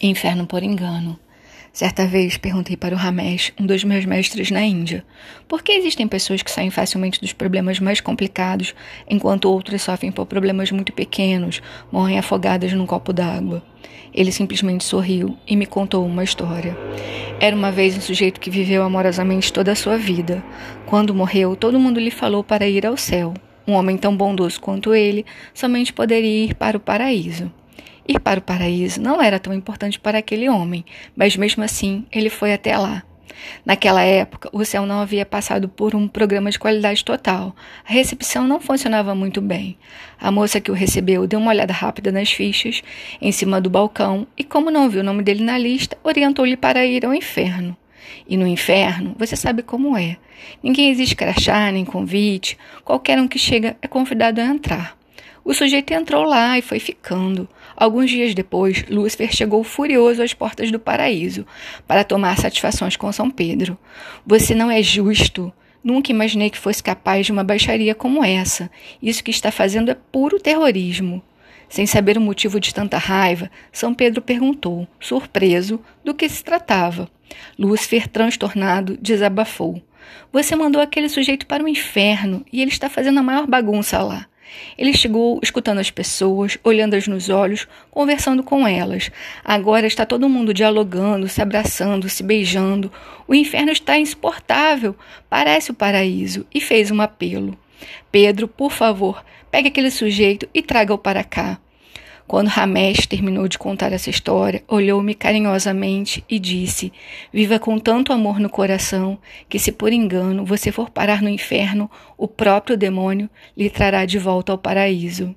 Inferno por engano. Certa vez perguntei para o Ramesh, um dos meus mestres na Índia, por que existem pessoas que saem facilmente dos problemas mais complicados, enquanto outras sofrem por problemas muito pequenos, morrem afogadas num copo d'água. Ele simplesmente sorriu e me contou uma história. Era uma vez um sujeito que viveu amorosamente toda a sua vida. Quando morreu, todo mundo lhe falou para ir ao céu. Um homem tão bondoso quanto ele somente poderia ir para o paraíso. Ir para o paraíso não era tão importante para aquele homem, mas mesmo assim ele foi até lá. Naquela época, o céu não havia passado por um programa de qualidade total. A recepção não funcionava muito bem. A moça que o recebeu deu uma olhada rápida nas fichas em cima do balcão e, como não viu o nome dele na lista, orientou-lhe para ir ao inferno. E no inferno, você sabe como é. Ninguém exige crachá nem convite, qualquer um que chega é convidado a entrar. O sujeito entrou lá e foi ficando. Alguns dias depois, Lúcifer chegou furioso às portas do paraíso para tomar satisfações com São Pedro. Você não é justo. Nunca imaginei que fosse capaz de uma baixaria como essa. Isso que está fazendo é puro terrorismo. Sem saber o motivo de tanta raiva, São Pedro perguntou, surpreso, do que se tratava. Lúcifer, transtornado, desabafou. Você mandou aquele sujeito para o inferno e ele está fazendo a maior bagunça lá. Ele chegou escutando as pessoas, olhando-as nos olhos, conversando com elas. Agora está todo mundo dialogando, se abraçando, se beijando. O inferno está insuportável, parece o paraíso, e fez um apelo. Pedro, por favor, pegue aquele sujeito e traga-o para cá. Quando Ramesh terminou de contar essa história, olhou-me carinhosamente e disse: Viva com tanto amor no coração que, se por engano você for parar no inferno, o próprio demônio lhe trará de volta ao paraíso.